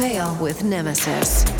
Veil with Nemesis.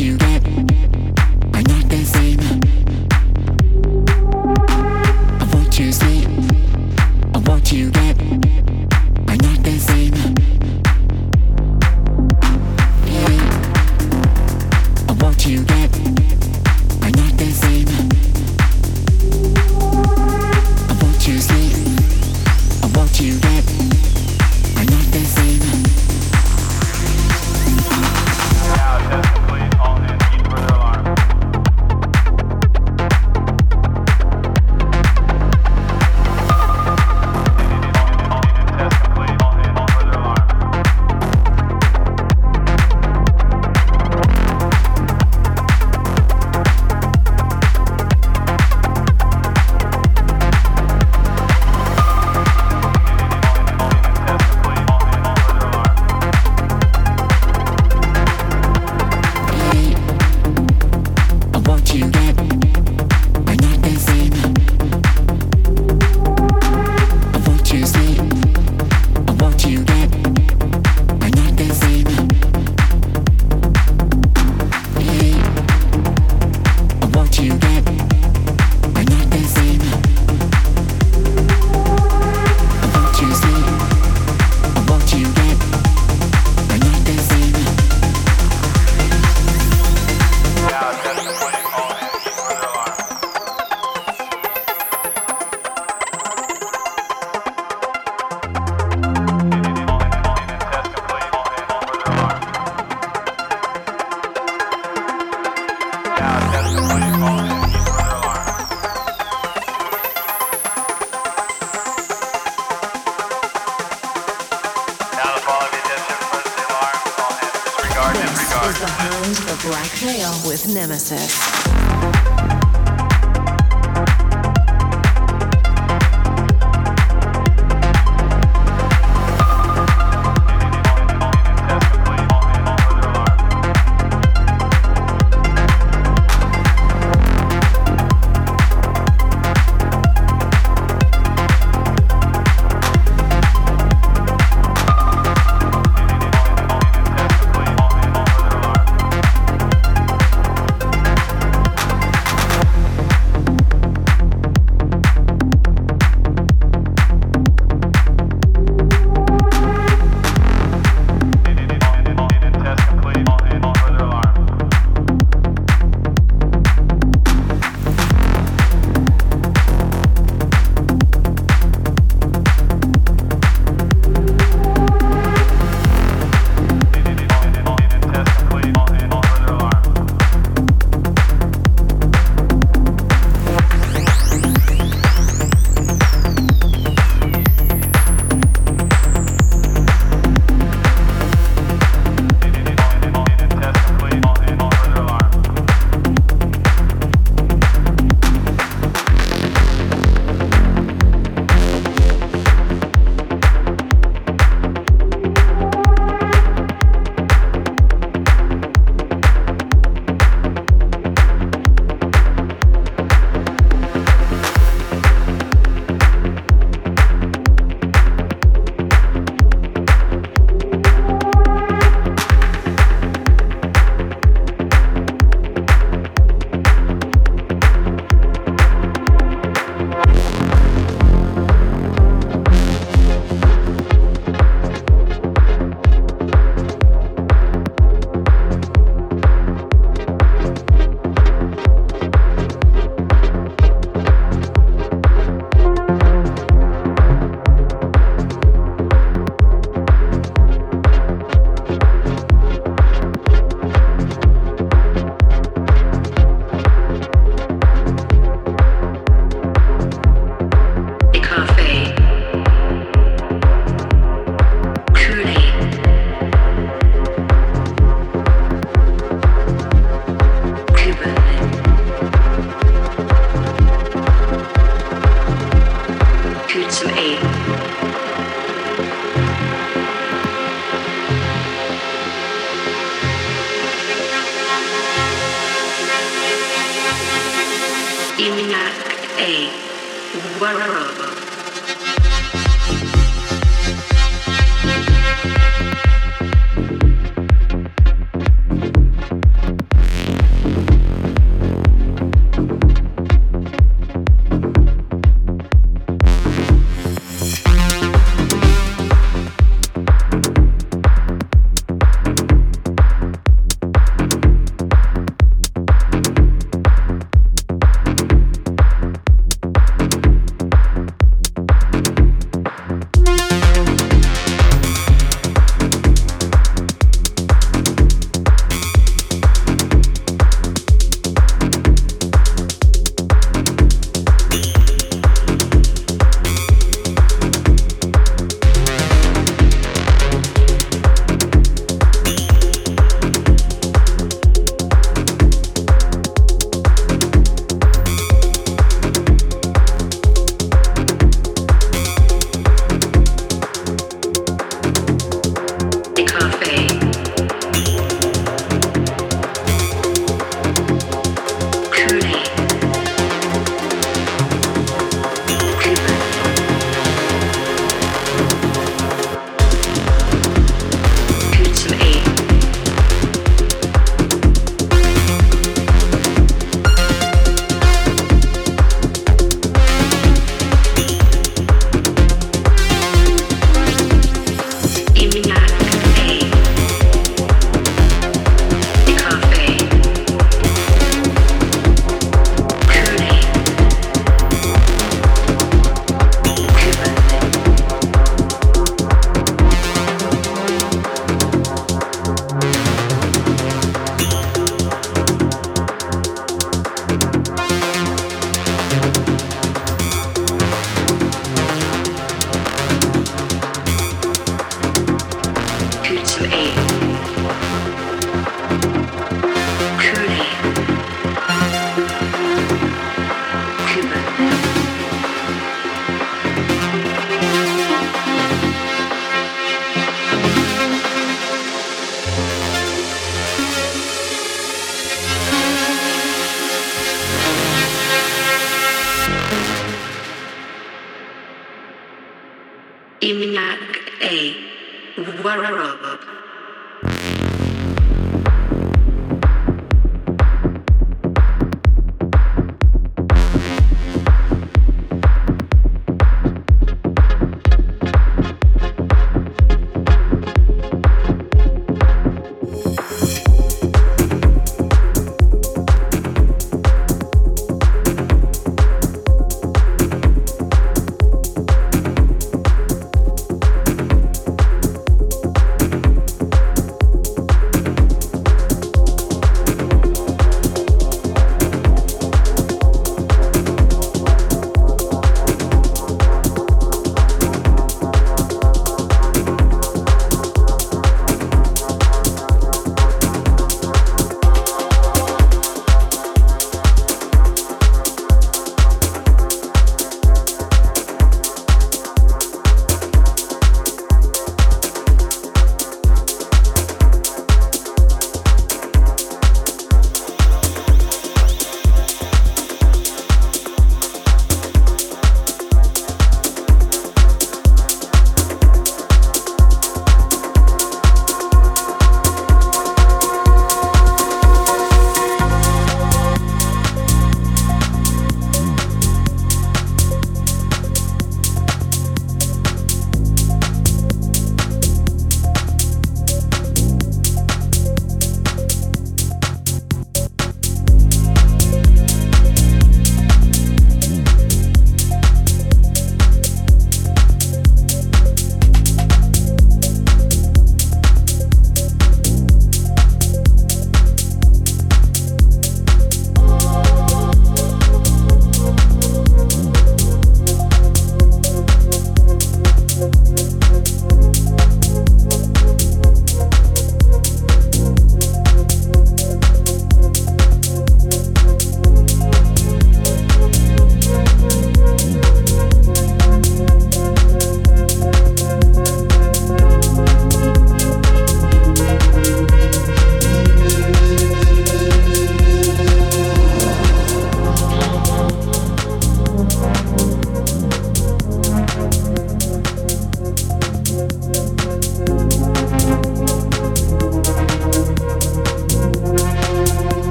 you. get is the home for Black Veil with Nemesis.